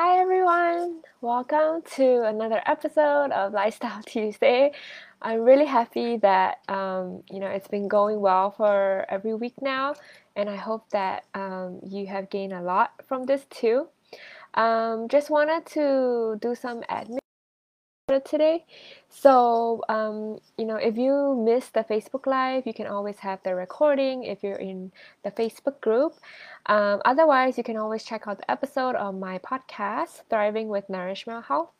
Hi everyone, welcome to another episode of Lifestyle Tuesday. I'm really happy that um, you know it's been going well for every week now, and I hope that um, you have gained a lot from this too. Um, just wanted to do some admin today. So, um, you know, if you missed the Facebook Live, you can always have the recording if you're in the Facebook group. Um, otherwise, you can always check out the episode of my podcast, Thriving with Nourishment Health.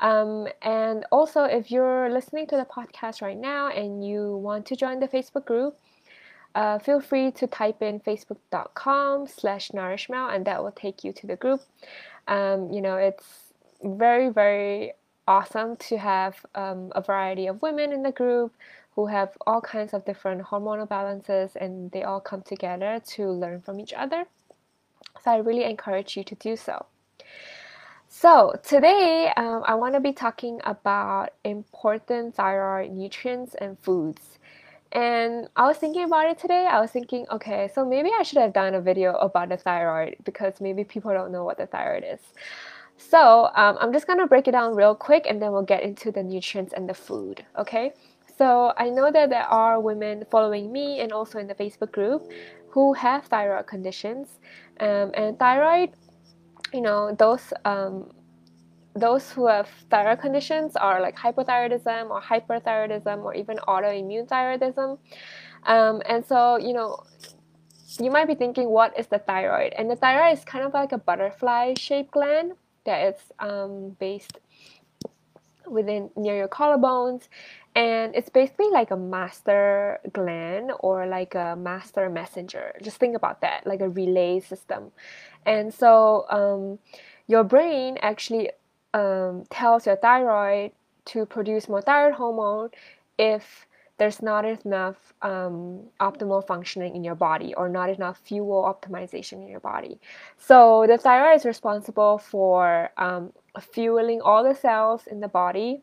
Um, and also, if you're listening to the podcast right now and you want to join the Facebook group, uh, feel free to type in facebook.com slash nourishment and that will take you to the group. Um, you know, it's very, very awesome to have um, a variety of women in the group who have all kinds of different hormonal balances and they all come together to learn from each other. So I really encourage you to do so. So today um, I want to be talking about important thyroid nutrients and foods. And I was thinking about it today. I was thinking, okay, so maybe I should have done a video about the thyroid because maybe people don't know what the thyroid is. So um, I'm just gonna break it down real quick and then we'll get into the nutrients and the food, okay? So I know that there are women following me and also in the Facebook group who have thyroid conditions. Um, and thyroid, you know, those um, those who have thyroid conditions are like hypothyroidism or hyperthyroidism or even autoimmune thyroidism. Um, and so, you know, you might be thinking, what is the thyroid? And the thyroid is kind of like a butterfly shaped gland that it's um, based within near your collarbones and it's basically like a master gland or like a master messenger. Just think about that like a relay system. And so um, your brain actually um, tells your thyroid to produce more thyroid hormone if there's not enough um, optimal functioning in your body or not enough fuel optimization in your body. So the thyroid is responsible for um, fueling all the cells in the body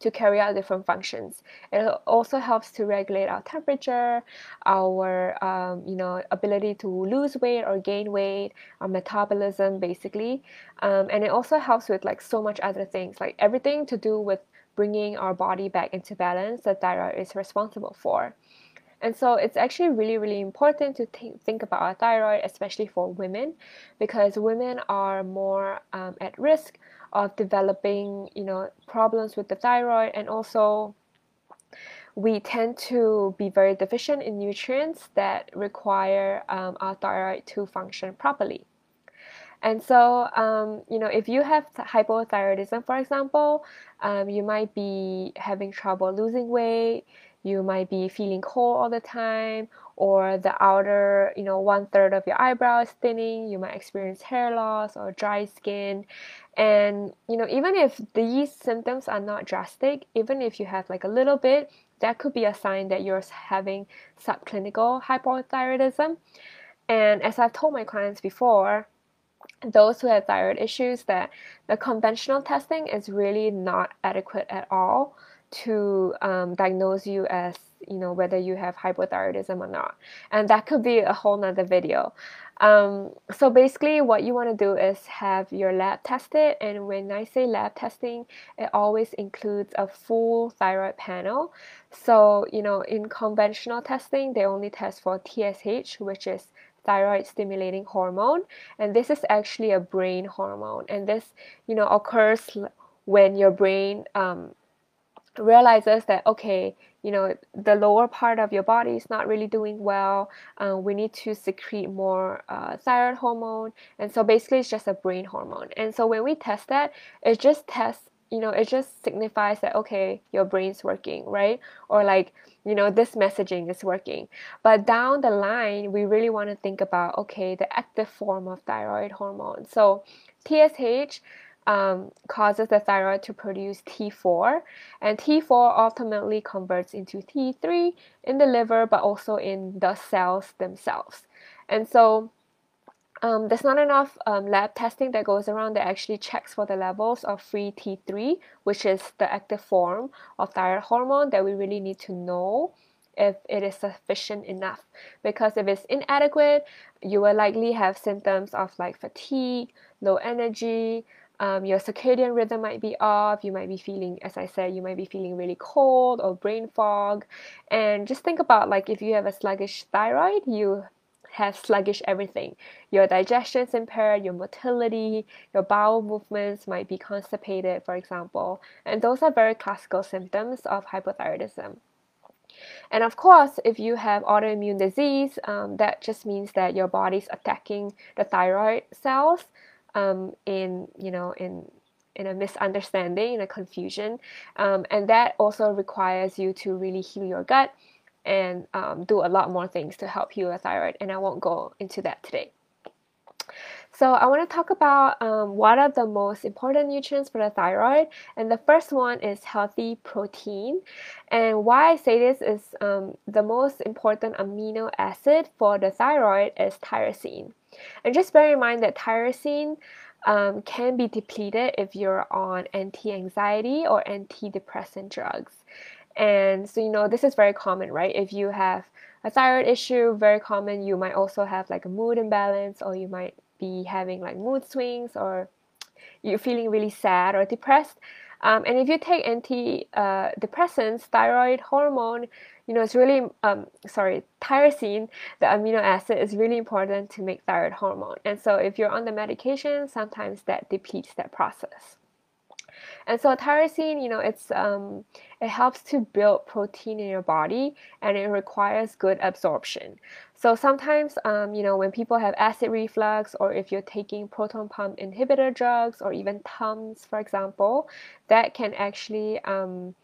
to carry out different functions. It also helps to regulate our temperature, our um, you know ability to lose weight or gain weight, our metabolism basically, um, and it also helps with like so much other things like everything to do with bringing our body back into balance that thyroid is responsible for. And so it's actually really, really important to th- think about our thyroid, especially for women, because women are more um, at risk of developing, you know, problems with the thyroid, and also we tend to be very deficient in nutrients that require um, our thyroid to function properly. And so, um, you know, if you have hypothyroidism, for example, um, you might be having trouble losing weight. You might be feeling cold all the time, or the outer, you know, one third of your eyebrow is thinning. You might experience hair loss or dry skin. And, you know, even if these symptoms are not drastic, even if you have like a little bit, that could be a sign that you're having subclinical hypothyroidism. And as I've told my clients before, those who have thyroid issues that the conventional testing is really not adequate at all to um, diagnose you as you know whether you have hypothyroidism or not. And that could be a whole nother video. Um, so basically what you want to do is have your lab tested and when i say lab testing it always includes a full thyroid panel. So you know in conventional testing they only test for tsh which is thyroid stimulating hormone and this is actually a brain hormone. And this you know occurs when your brain um, realizes that okay you know the lower part of your body is not really doing well uh, we need to secrete more uh, thyroid hormone. And so basically it's just a brain hormone. And so when we test that it just tests you know it just signifies that okay your brain's working right? Or like you know this messaging is working. But down the line we really want to think about okay the active form of thyroid hormone. So tsh um, causes the thyroid to produce T4, and T4 ultimately converts into T3 in the liver, but also in the cells themselves. And so um, there's not enough um, lab testing that goes around that actually checks for the levels of free T3, which is the active form of thyroid hormone that we really need to know if it is sufficient enough. Because if it's inadequate, you will likely have symptoms of like fatigue, low energy, um, your circadian rhythm might be off. You might be feeling, as I said, you might be feeling really cold or brain fog. And just think about like if you have a sluggish thyroid, you have sluggish everything. Your digestion is impaired, your motility, your bowel movements might be constipated, for example. And those are very classical symptoms of hypothyroidism. And of course, if you have autoimmune disease, um, that just means that your body's attacking the thyroid cells um, in, you know, in in a misunderstanding, in a confusion, um, and that also requires you to really heal your gut and um, do a lot more things to help heal your thyroid, and I won't go into that today. So I want to talk about um, what are the most important nutrients for the thyroid, and the first one is healthy protein. And why I say this is um, the most important amino acid for the thyroid is tyrosine. And just bear in mind that tyrosine um, can be depleted if you're on anti-anxiety or antidepressant drugs. And so, you know, this is very common, right? If you have a thyroid issue, very common, you might also have like a mood imbalance, or you might be having like mood swings, or you're feeling really sad or depressed. Um, and if you take antidepressants, thyroid hormone, you know, it's really, um, sorry, tyrosine, the amino acid, is really important to make thyroid hormone. And so if you're on the medication, sometimes that depletes that process. And so tyrosine, you know, it's um, it helps to build protein in your body, and it requires good absorption. So sometimes, um, you know, when people have acid reflux, or if you're taking proton pump inhibitor drugs, or even Tums, for example, that can actually um,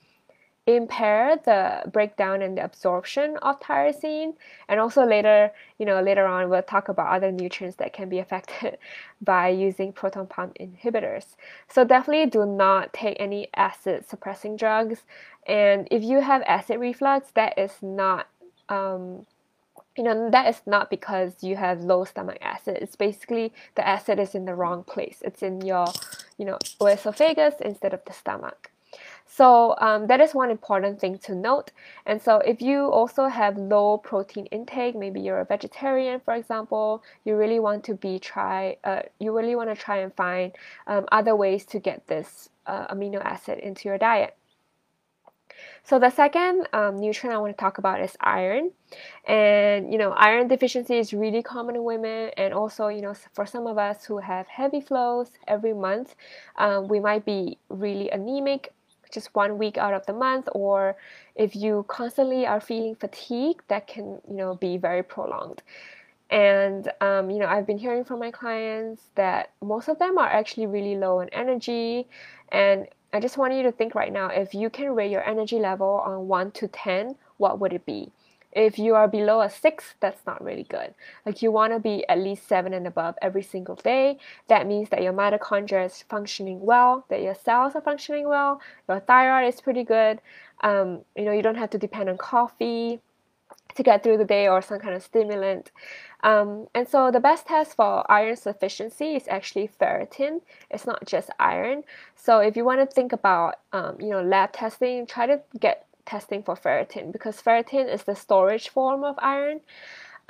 impair the breakdown and the absorption of tyrosine. And also later you know later on we'll talk about other nutrients that can be affected by using proton pump inhibitors. So definitely do not take any acid suppressing drugs. And if you have acid reflux that is not um, you know that is not because you have low stomach acid. It's basically the acid is in the wrong place. It's in your you know esophagus instead of the stomach so um, that is one important thing to note. And so if you also have low protein intake, maybe you're a vegetarian, for example, you really want to be try, uh, you really want to try and find um, other ways to get this uh, amino acid into your diet. So the second um, nutrient I want to talk about is iron, and you know iron deficiency is really common in women, and also you know for some of us who have heavy flows every month, um, we might be really anemic just one week out of the month or if you constantly are feeling fatigue that can you know be very prolonged. And um, you know i've been hearing from my clients that most of them are actually really low in energy. And i just want you to think right now if you can rate your energy level on 1 to 10 what would it be if you are below a six, that's not really good. Like you want to be at least seven and above every single day. That means that your mitochondria is functioning well, that your cells are functioning well, your thyroid is pretty good. Um, you know, you don't have to depend on coffee to get through the day or some kind of stimulant. Um, and so the best test for iron sufficiency is actually ferritin. It's not just iron. So if you want to think about, um, you know, lab testing, try to get testing for ferritin because ferritin is the storage form of iron.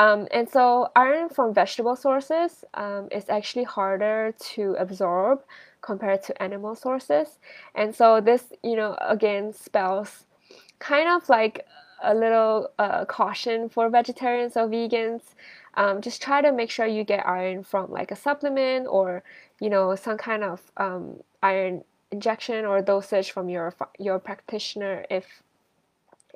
Um, and so iron from vegetable sources um, is actually harder to absorb compared to animal sources. And so this, you know, again spells kind of like a little uh, caution for vegetarians or vegans. Um, just try to make sure you get iron from like a supplement or, you know, some kind of um, iron injection or dosage from your your practitioner if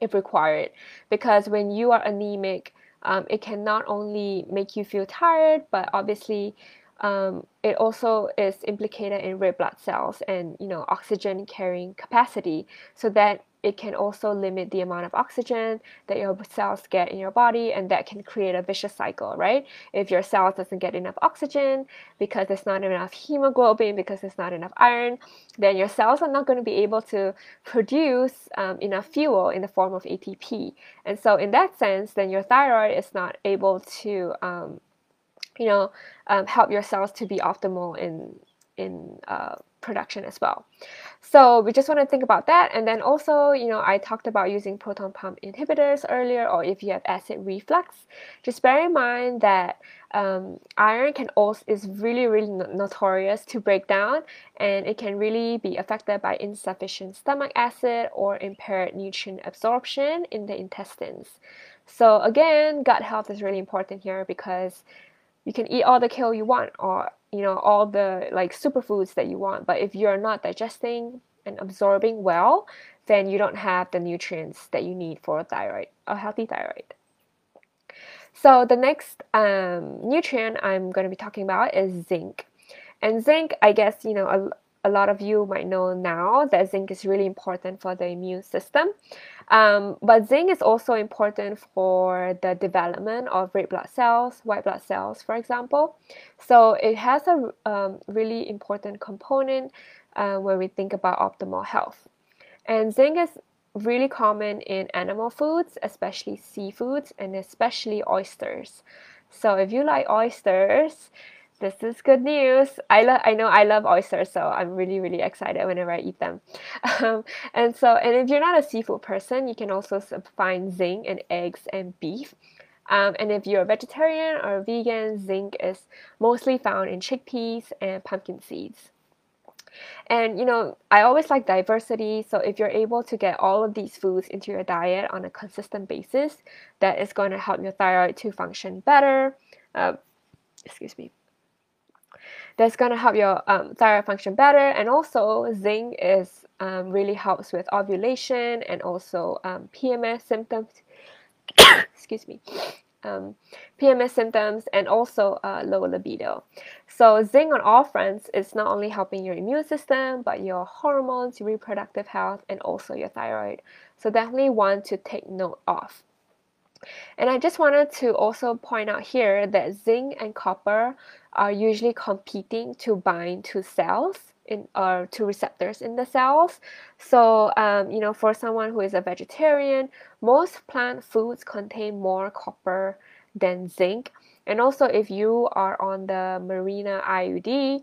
if required. Because when you are anemic, um, it can not only make you feel tired, but obviously um, it also is implicated in red blood cells and you know oxygen carrying capacity so that it can also limit the amount of oxygen that your cells get in your body and that can create a vicious cycle right? If your cells doesn't get enough oxygen because there's not enough hemoglobin because there's not enough iron then your cells are not going to be able to produce um, enough fuel in the form of atp and so in that sense then your thyroid is not able to um, you know um, help your cells to be optimal in in uh, production as well. So we just want to think about that. And then also, you know, I talked about using proton pump inhibitors earlier, or if you have acid reflux, just bear in mind that um, iron can also is really really notorious to break down, and it can really be affected by insufficient stomach acid or impaired nutrient absorption in the intestines. So again, gut health is really important here because you can eat all the kale you want or you know all the like superfoods that you want but if you're not digesting and absorbing well then you don't have the nutrients that you need for a thyroid a healthy thyroid. So the next um, nutrient i'm going to be talking about is zinc. And zinc i guess you know a, lot of you might know now that zinc is really important for the immune system um, but zinc is also important for the development of red blood cells, white blood cells, for example. So it has a um, really important component uh, when we think about optimal health. And zinc is really common in animal foods, especially seafoods and especially oysters. So if you like oysters, this is good news. I love. I know I love oysters, so I'm really really excited whenever I eat them. Um, and so, and if you're not a seafood person, you can also find zinc in eggs and beef. Um, and if you're a vegetarian or vegan, zinc is mostly found in chickpeas and pumpkin seeds. And you know, I always like diversity. So if you're able to get all of these foods into your diet on a consistent basis, that is going to help your thyroid to function better. Uh, excuse me that's going to help your um, thyroid function better. And also, zinc is um, really helps with ovulation and also um, PMS symptoms. excuse me. Um, PMS symptoms and also uh, low libido. So zinc on all fronts is not only helping your immune system, but your hormones, your reproductive health, and also your thyroid. So definitely one to take note of. And I just wanted to also point out here that zinc and copper are usually competing to bind to cells in or to receptors in the cells. So, um, you know, for someone who is a vegetarian, most plant foods contain more copper than zinc. And also, if you are on the Mirena IUD,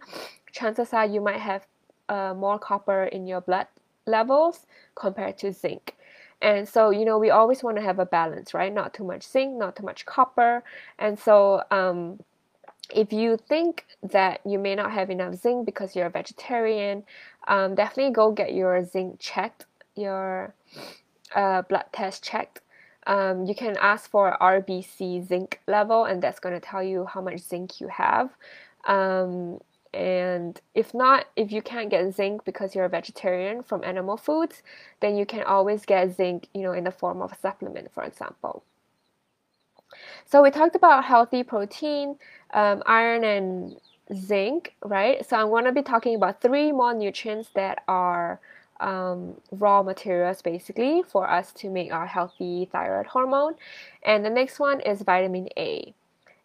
chances are you might have uh, more copper in your blood levels compared to zinc. And so, you know, we always want to have a balance, right? Not too much zinc, not too much copper. And so, um, if you think that you may not have enough zinc because you're a vegetarian, um, definitely go get your zinc checked, your uh, blood test checked. Um, you can ask for RBC zinc level, and that's going to tell you how much zinc you have. Um, and if not, if you can't get zinc because you're a vegetarian from animal foods, then you can always get zinc, you know, in the form of a supplement, for example. So we talked about healthy protein, um, iron, and zinc, right? So I'm going to be talking about three more nutrients that are um, raw materials basically for us to make our healthy thyroid hormone. And the next one is vitamin A.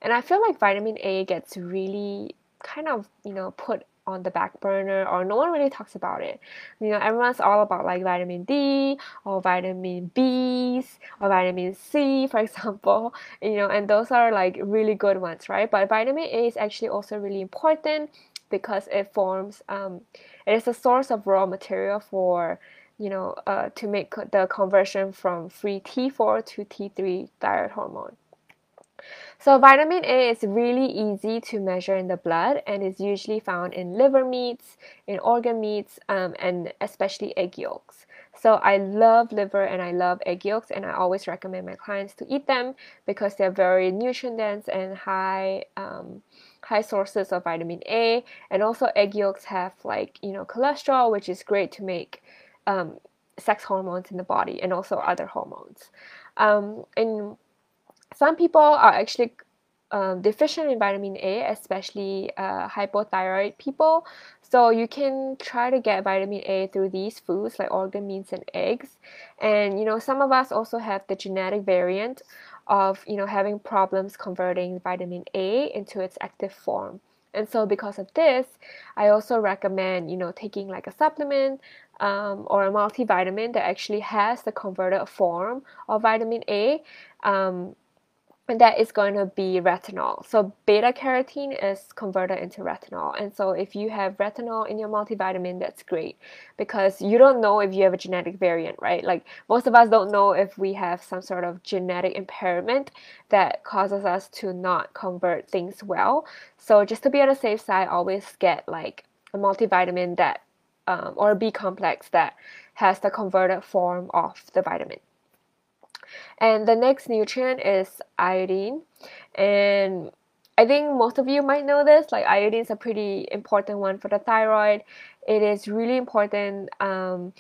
And I feel like vitamin A gets really kind of, you know, put on the back burner or no one really talks about it. You know, everyone's all about like vitamin D or vitamin Bs or vitamin C, for example, you know, and those are like really good ones, right? But vitamin A is actually also really important because it forms, um, it is a source of raw material for, you know, uh, to make the conversion from free T4 to T3 thyroid hormone. So vitamin A is really easy to measure in the blood and is usually found in liver meats, in organ meats, um, and especially egg yolks. So I love liver and I love egg yolks and I always recommend my clients to eat them because they're very nutrient dense and high um, high sources of vitamin A. And also egg yolks have like you know cholesterol, which is great to make um, sex hormones in the body and also other hormones. Um, and some people are actually um, deficient in vitamin A, especially uh, hypothyroid people. So you can try to get vitamin A through these foods like organ meats and eggs. And you know, some of us also have the genetic variant of you know having problems converting vitamin A into its active form. And so because of this, I also recommend you know taking like a supplement um, or a multivitamin that actually has the converted form of vitamin A. Um, and that is going to be retinol. So beta carotene is converted into retinol. And so if you have retinol in your multivitamin, that's great because you don't know if you have a genetic variant, right? Like most of us don't know if we have some sort of genetic impairment that causes us to not convert things well. So just to be on the safe side, always get like a multivitamin that um, or a B complex that has the converted form of the vitamin. And the next nutrient is iodine. And I think most of you might know this. Like iodine is a pretty important one for the thyroid. It is really important um,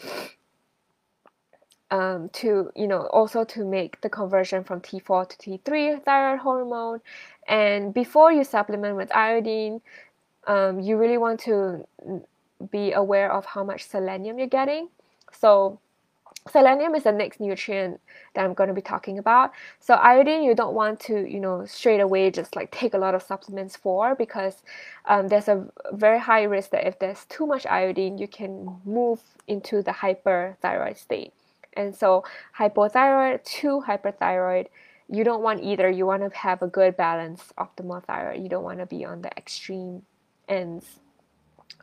um, to you know also to make the conversion from T4 to T3 thyroid hormone. And before you supplement with iodine, um, you really want to be aware of how much selenium you're getting. So selenium is the next nutrient that I'm going to be talking about. So iodine, you don't want to, you know, straight away just like take a lot of supplements for because um, there's a very high risk that if there's too much iodine, you can move into the hyperthyroid state. And so hypothyroid to hyperthyroid, you don't want either. You want to have a good balance, optimal thyroid. You don't want to be on the extreme ends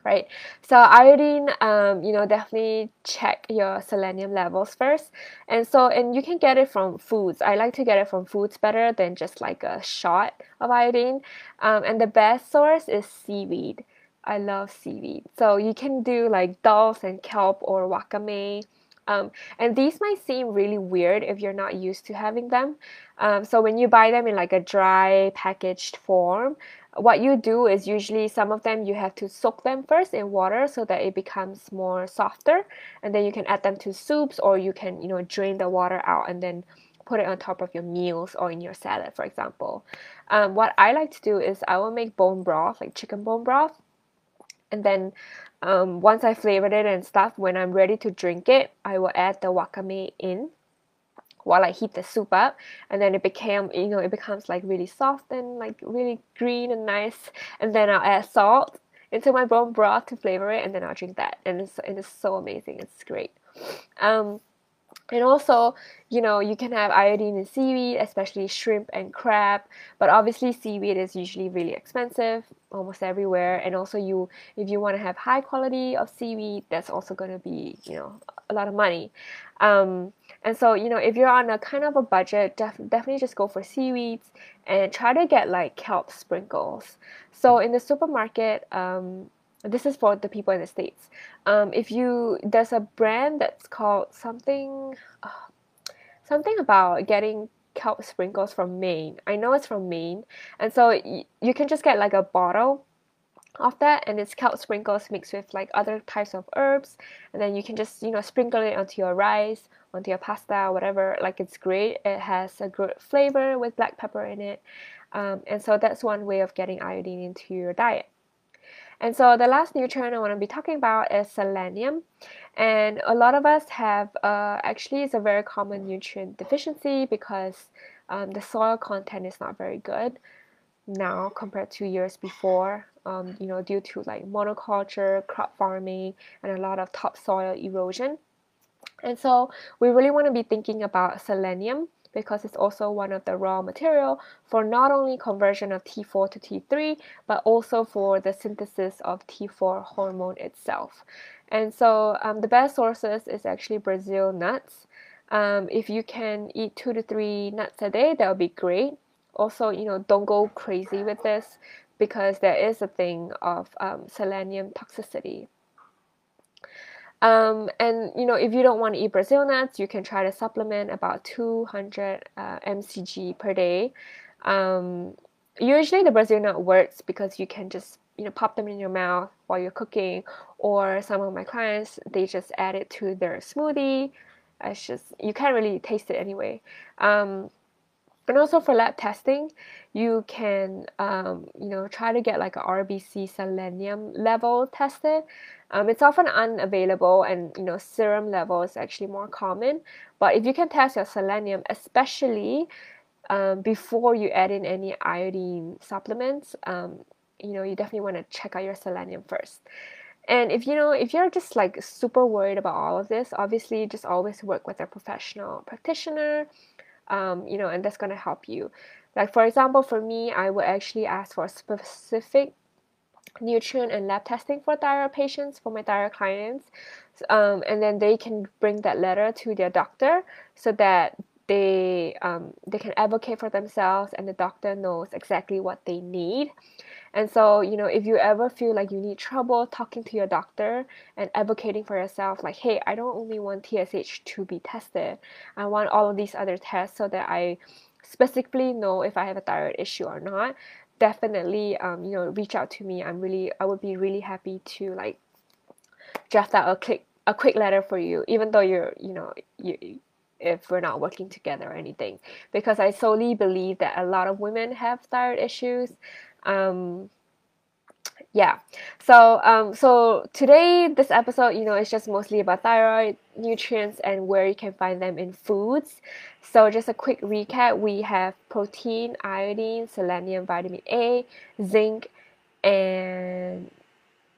right? So iodine, um, you know, definitely check your selenium levels first. And so, and you can get it from foods. I like to get it from foods better than just like a shot of iodine. Um, and the best source is seaweed. I love seaweed. So you can do like dulse and kelp or wakame. Um, and these might seem really weird if you're not used to having them. Um, so when you buy them in like a dry packaged form, what you do is usually some of them you have to soak them first in water so that it becomes more softer and then you can add them to soups or you can you know drain the water out and then put it on top of your meals or in your salad for example. Um, what i like to do is i will make bone broth like chicken bone broth and then um, once i flavored it and stuff when i'm ready to drink it i will add the wakame in while I heat the soup up and then it became you know it becomes like really soft and like really green and nice and then I'll add salt into my bone broth to flavor it and then I'll drink that and it's, it is so amazing. It's great. Um, and also, you know, you can have iodine in seaweed, especially shrimp and crab. But obviously, seaweed is usually really expensive almost everywhere. And also, you if you want to have high quality of seaweed, that's also going to be, you know, a lot of money. Um, and so, you know, if you're on a kind of a budget, def- definitely just go for seaweeds and try to get like kelp sprinkles. So in the supermarket, um, this is for the people in the states. Um, if you there's a brand that's called something, uh, something about getting kelp sprinkles from Maine. I know it's from Maine, and so y- you can just get like a bottle of that and it's kelp sprinkles mixed with like other types of herbs. And then you can just you know sprinkle it onto your rice onto your pasta whatever. Like it's great. It has a good flavor with black pepper in it. Um, and so that's one way of getting iodine into your diet and so the last nutrient I want to be talking about is selenium. And a lot of us have, uh, actually, it's a very common nutrient deficiency because um, the soil content is not very good now compared to years before. Um, you know, due to like monoculture, crop farming, and a lot of topsoil erosion. And so we really want to be thinking about selenium because it's also one of the raw material for not only conversion of T4 to T3, but also for the synthesis of T4 hormone itself. And so um, the best sources is actually Brazil nuts. Um, if you can eat two to three nuts a day, that would be great. Also, you know, don't go crazy with this because there is a thing of um, selenium toxicity. Um, and you know, if you don't want to eat Brazil nuts, you can try to supplement about 200 uh, mcg per day. Um, usually, the Brazil nut works because you can just you know pop them in your mouth while you're cooking, or some of my clients they just add it to their smoothie. It's just you can't really taste it anyway. Um, and also for lab testing you can um, you know try to get like a rbc selenium level tested. Um, it's often unavailable and you know serum level is actually more common. But if you can test your selenium especially um, before you add in any iodine supplements um, you know you definitely want to check out your selenium first. And if you know if you're just like super worried about all of this obviously just always work with a professional practitioner um, you know and that's going to help you. Like for example for me i would actually ask for specific nutrient and lab testing for thyroid patients for my thyroid clients um, and then they can bring that letter to their doctor so that they um, they can advocate for themselves and the doctor knows exactly what they need and so you know if you ever feel like you need trouble talking to your doctor and advocating for yourself like hey i don't only want tsh to be tested. I want all of these other tests so that i specifically know if i have a thyroid issue or not definitely um, you know reach out to me. I'm really i would be really happy to like draft out a quick a quick letter for you even though you're you know you if we're not working together or anything. Because i solely believe that a lot of women have thyroid issues um, yeah. So um, so today this episode you know is just mostly about thyroid nutrients and where you can find them in foods. So just a quick recap we have protein iodine selenium vitamin a zinc and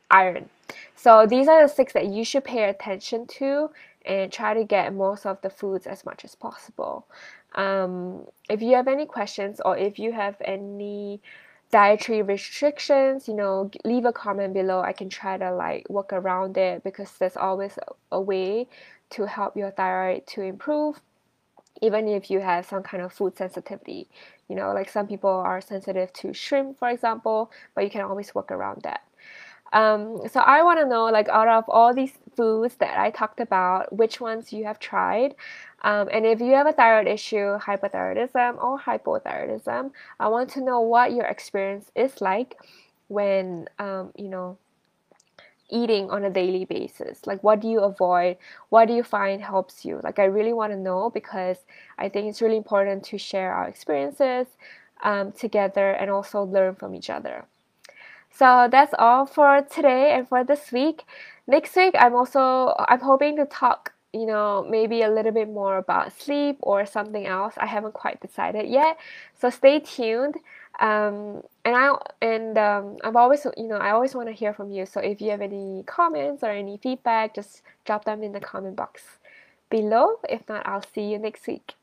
iron. So these are the six that you should pay attention to and try to get most of the foods as much as possible. Um, if you have any questions or if you have any dietary restrictions, you know, leave a comment below. I can try to like work around it because there's always a way to help your thyroid to improve even if you have some kind of food sensitivity. You know, like some people are sensitive to shrimp, for example, but you can always work around that. Um, so I want to know, like, out of all these foods that I talked about, which ones you have tried. Um, and if you have a thyroid issue, hypothyroidism or hypothyroidism, I want to know what your experience is like when, um, you know, eating on a daily basis. Like, what do you avoid? What do you find helps you? Like, I really want to know because I think it's really important to share our experiences um, together and also learn from each other. So that's all for today and for this week. Next week, I'm also I'm hoping to talk, you know, maybe a little bit more about sleep or something else. I haven't quite decided yet. So stay tuned. Um, and I and um, I've always you know I always want to hear from you. So if you have any comments or any feedback, just drop them in the comment box below. If not, I'll see you next week.